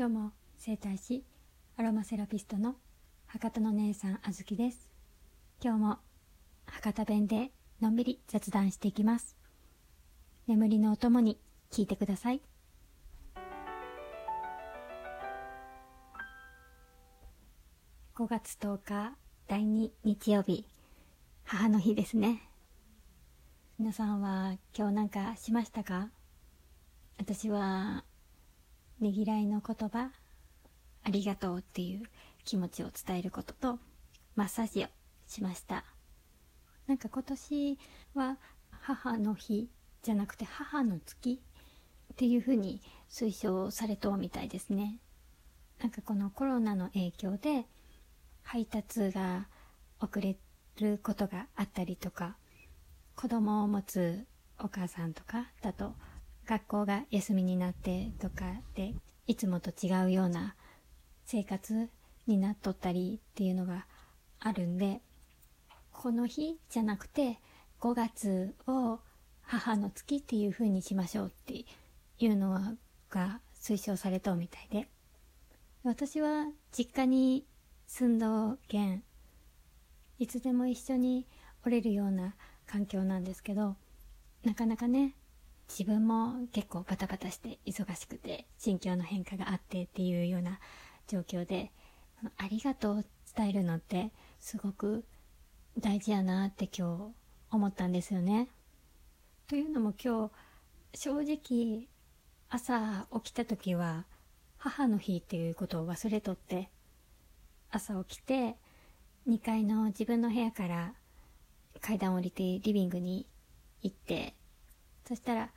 どうも整体師アロマセラピストの博多の姉さんあずきです。今日も博多弁でのんびり雑談していきます。眠りのお供に聞いてください。5月10日第2日曜日母の日ですね。皆さんは今日なんかしましたか？私はねぎらいの言葉ありがとうっていう気持ちを伝えることとマッサージをしました。なんか今年は母の日じゃなくて母の月っていう風に推奨されとうみたいですね。なんかこのコロナの影響で配達が遅れることがあったりとか子供を持つお母さんとかだと学校が休みになってとかでいつもと違うような生活になっとったりっていうのがあるんでこの日じゃなくて5月を母の月っていう風にしましょうっていうのが推奨されたみたいで私は実家に住んどけんいつでも一緒におれるような環境なんですけどなかなかね自分も結構バタバタして忙しくて心境の変化があってっていうような状況でありがとうを伝えるのってすごく大事やなって今日思ったんですよね。というのも今日正直朝起きた時は母の日っていうことを忘れとって朝起きて2階の自分の部屋から階段を降りてリビングに行ってそしたら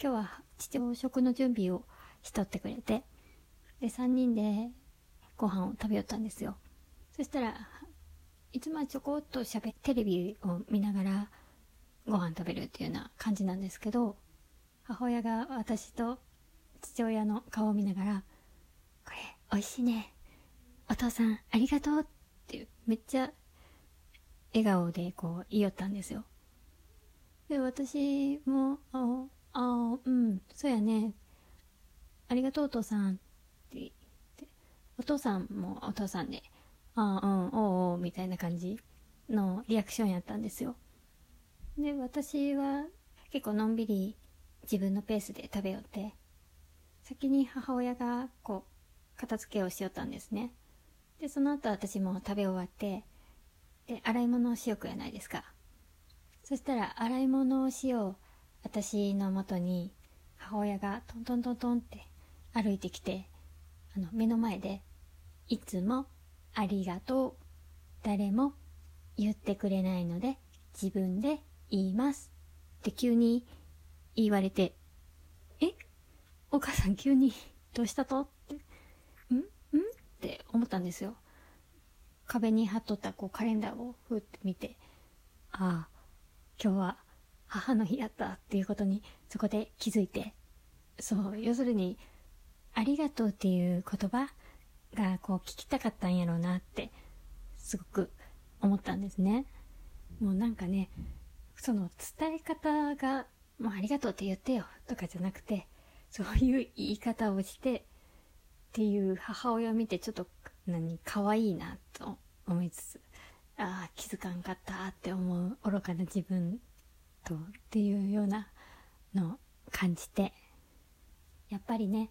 今日は父朝食の準備をしとってくれて、で、3人でご飯を食べよったんですよ。そしたら、いつもはちょこっと喋テレビを見ながらご飯食べるっていうような感じなんですけど、母親が私と父親の顔を見ながら、これ、美味しいね。お父さん、ありがとうってめっちゃ笑顔でこう言いよったんですよ。で、私も、あああ、うん、そうやね。ありがとう、お父さん。って言って、お父さんもお父さんで、ああ、うん、おうおう、みたいな感じのリアクションやったんですよ。で、私は結構のんびり自分のペースで食べよって、先に母親がこう、片付けをしよったんですね。で、その後私も食べ終わって、で、洗い物をしよくやないですか。そしたら、洗い物をしよう私のもとに母親がトントントントンって歩いてきて、あの、目の前で、いつもありがとう。誰も言ってくれないので自分で言います。って急に言われて、え？お母さん急にどうしたと？って、ん？ん？って思ったんですよ。壁に貼っとったこうカレンダーをふって見て、ああ、今日は母の日やったっていうことにそこで気づいて、そう、要するに、ありがとうっていう言葉がこう聞きたかったんやろうなって、すごく思ったんですね。もうなんかね、その伝え方が、もうありがとうって言ってよとかじゃなくて、そういう言い方をしてっていう母親を見てちょっと何、可愛いなと思いつつ、ああ、気づかんかったって思う愚かな自分とっていうようなのを感じてやっぱりね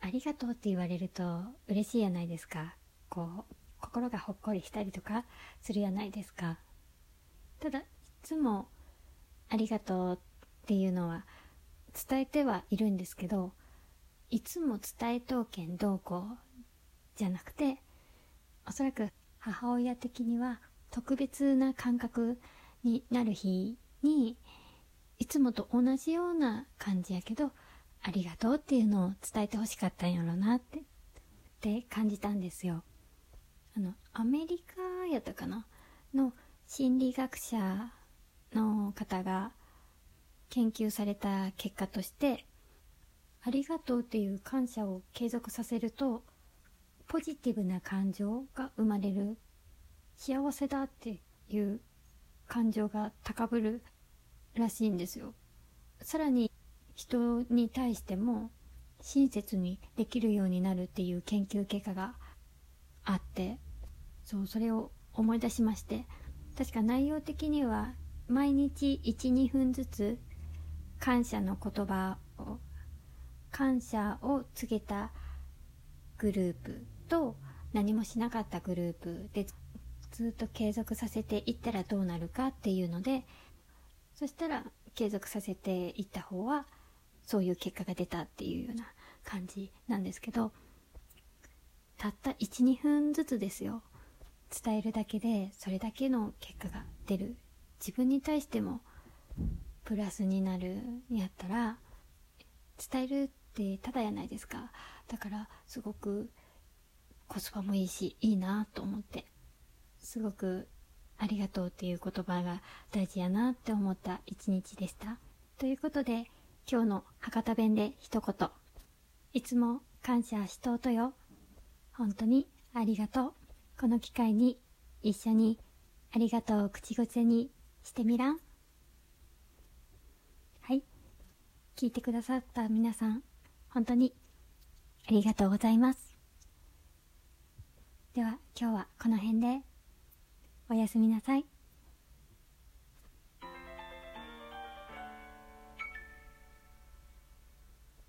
ありがとうって言われると嬉しいやないですか。こう心がほっこりしたりとかするやないですか。ただいつもありがとうっていうのは伝えてはいるんですけどいつも伝えとうけんどうこうじゃなくておそらく母親的には特別な感覚になる日にいつもと同じような感じやけどありがとうっていうのを伝えてほしかったんやろなってって感じたんですよ。あのアメリカやったかなの心理学者の方が研究された結果としてありがとうっていう感謝を継続させるとポジティブな感情が生まれる。幸せだっていう感情が高ぶるらしいんですよ。さらに人に対しても親切にできるようになるっていう研究結果があってそうそれを思い出しまして確か内容的には毎日12分ずつ感謝の言葉を感謝を告げたグループと何もしなかったグループでずっと継続させていったらどうなるかっていうのでそしたら継続させていった方はそういう結果が出たっていうような感じなんですけどたった12分ずつですよ。伝えるだけでそれだけの結果が出る。自分に対してもプラスになるやったら伝えるってただやないですか。だからすごくコスパもいいしいいなと思って。すごくありがとうっていう言葉が大事やなって思った一日でした。ということで今日の博多弁で一言。いつも感謝しとうとよ。本当にありがとう。この機会に一緒にありがとうを口癖にしてみらん。はい。聞いてくださった皆さん本当にありがとうございます。では今日はこの辺で。おやすみなさい。